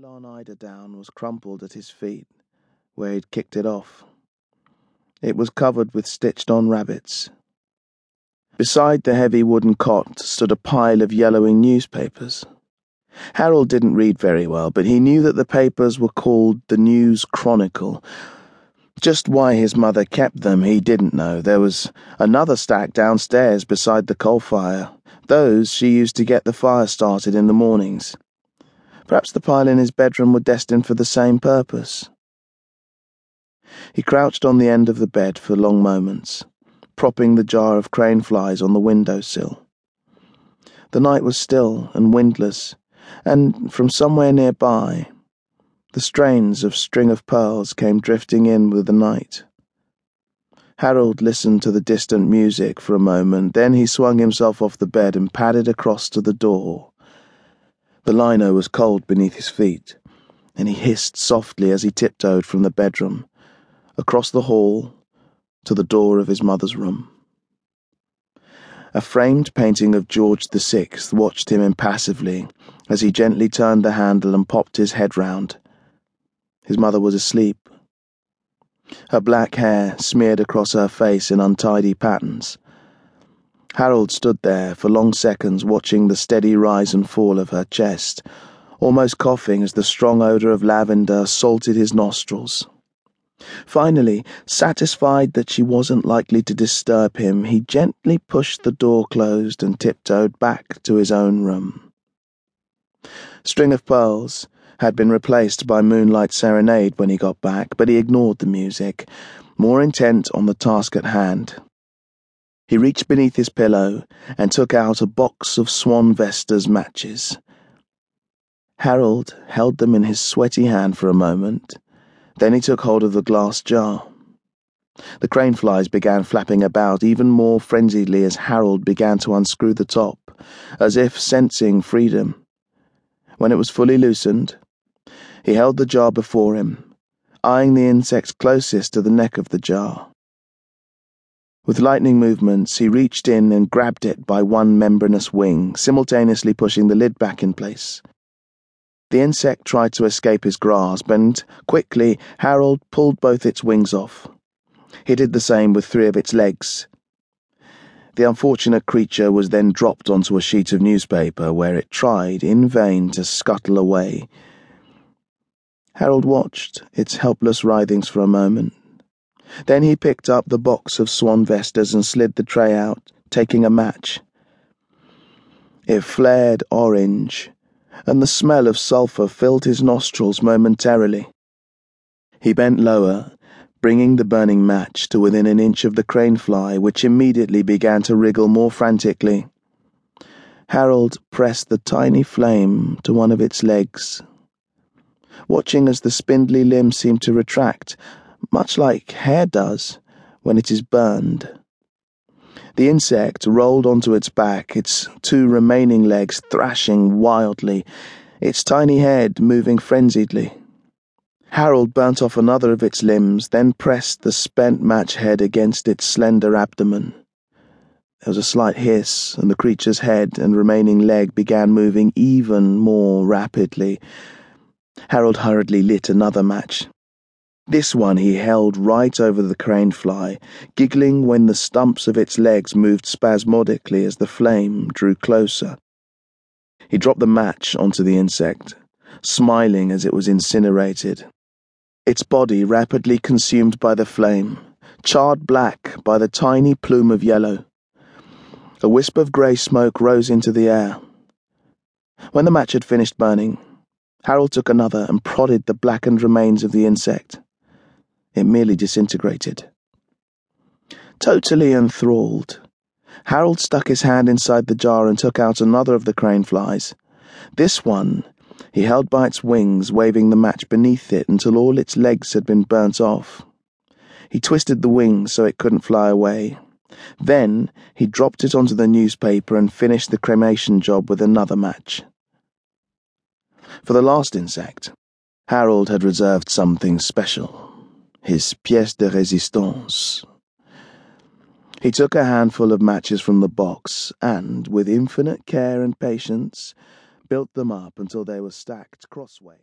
nylon eiderdown was crumpled at his feet, where he'd kicked it off. It was covered with stitched on rabbits. Beside the heavy wooden cot stood a pile of yellowing newspapers. Harold didn't read very well, but he knew that the papers were called the News Chronicle. Just why his mother kept them, he didn't know. There was another stack downstairs beside the coal fire. Those she used to get the fire started in the mornings. Perhaps the pile in his bedroom were destined for the same purpose. He crouched on the end of the bed for long moments, propping the jar of crane flies on the window sill. The night was still and windless, and from somewhere nearby, the strains of String of Pearls came drifting in with the night. Harold listened to the distant music for a moment, then he swung himself off the bed and padded across to the door. The lino was cold beneath his feet, and he hissed softly as he tiptoed from the bedroom, across the hall, to the door of his mother's room. A framed painting of George Sixth watched him impassively as he gently turned the handle and popped his head round. His mother was asleep. Her black hair smeared across her face in untidy patterns Harold stood there for long seconds watching the steady rise and fall of her chest, almost coughing as the strong odour of lavender salted his nostrils. Finally, satisfied that she wasn't likely to disturb him, he gently pushed the door closed and tiptoed back to his own room. String of Pearls had been replaced by Moonlight Serenade when he got back, but he ignored the music, more intent on the task at hand. He reached beneath his pillow and took out a box of Swan Vestas matches. Harold held them in his sweaty hand for a moment. Then he took hold of the glass jar. The crane flies began flapping about even more frenziedly as Harold began to unscrew the top, as if sensing freedom. When it was fully loosened, he held the jar before him, eyeing the insect closest to the neck of the jar. With lightning movements, he reached in and grabbed it by one membranous wing, simultaneously pushing the lid back in place. The insect tried to escape his grasp, and quickly Harold pulled both its wings off. He did the same with three of its legs. The unfortunate creature was then dropped onto a sheet of newspaper where it tried in vain to scuttle away. Harold watched its helpless writhings for a moment. Then he picked up the box of swan vestas and slid the tray out, taking a match. It flared orange, and the smell of sulphur filled his nostrils momentarily. He bent lower, bringing the burning match to within an inch of the crane fly, which immediately began to wriggle more frantically. Harold pressed the tiny flame to one of its legs. Watching as the spindly limb seemed to retract, much like hair does when it is burned. The insect rolled onto its back, its two remaining legs thrashing wildly, its tiny head moving frenziedly. Harold burnt off another of its limbs, then pressed the spent match head against its slender abdomen. There was a slight hiss, and the creature's head and remaining leg began moving even more rapidly. Harold hurriedly lit another match. This one he held right over the crane fly, giggling when the stumps of its legs moved spasmodically as the flame drew closer. He dropped the match onto the insect, smiling as it was incinerated. Its body rapidly consumed by the flame, charred black by the tiny plume of yellow. A wisp of grey smoke rose into the air. When the match had finished burning, Harold took another and prodded the blackened remains of the insect. It merely disintegrated. Totally enthralled, Harold stuck his hand inside the jar and took out another of the crane flies. This one he held by its wings, waving the match beneath it until all its legs had been burnt off. He twisted the wings so it couldn't fly away. Then he dropped it onto the newspaper and finished the cremation job with another match. For the last insect, Harold had reserved something special his pièce de résistance. He took a handful of matches from the box and, with infinite care and patience, built them up until they were stacked crossway.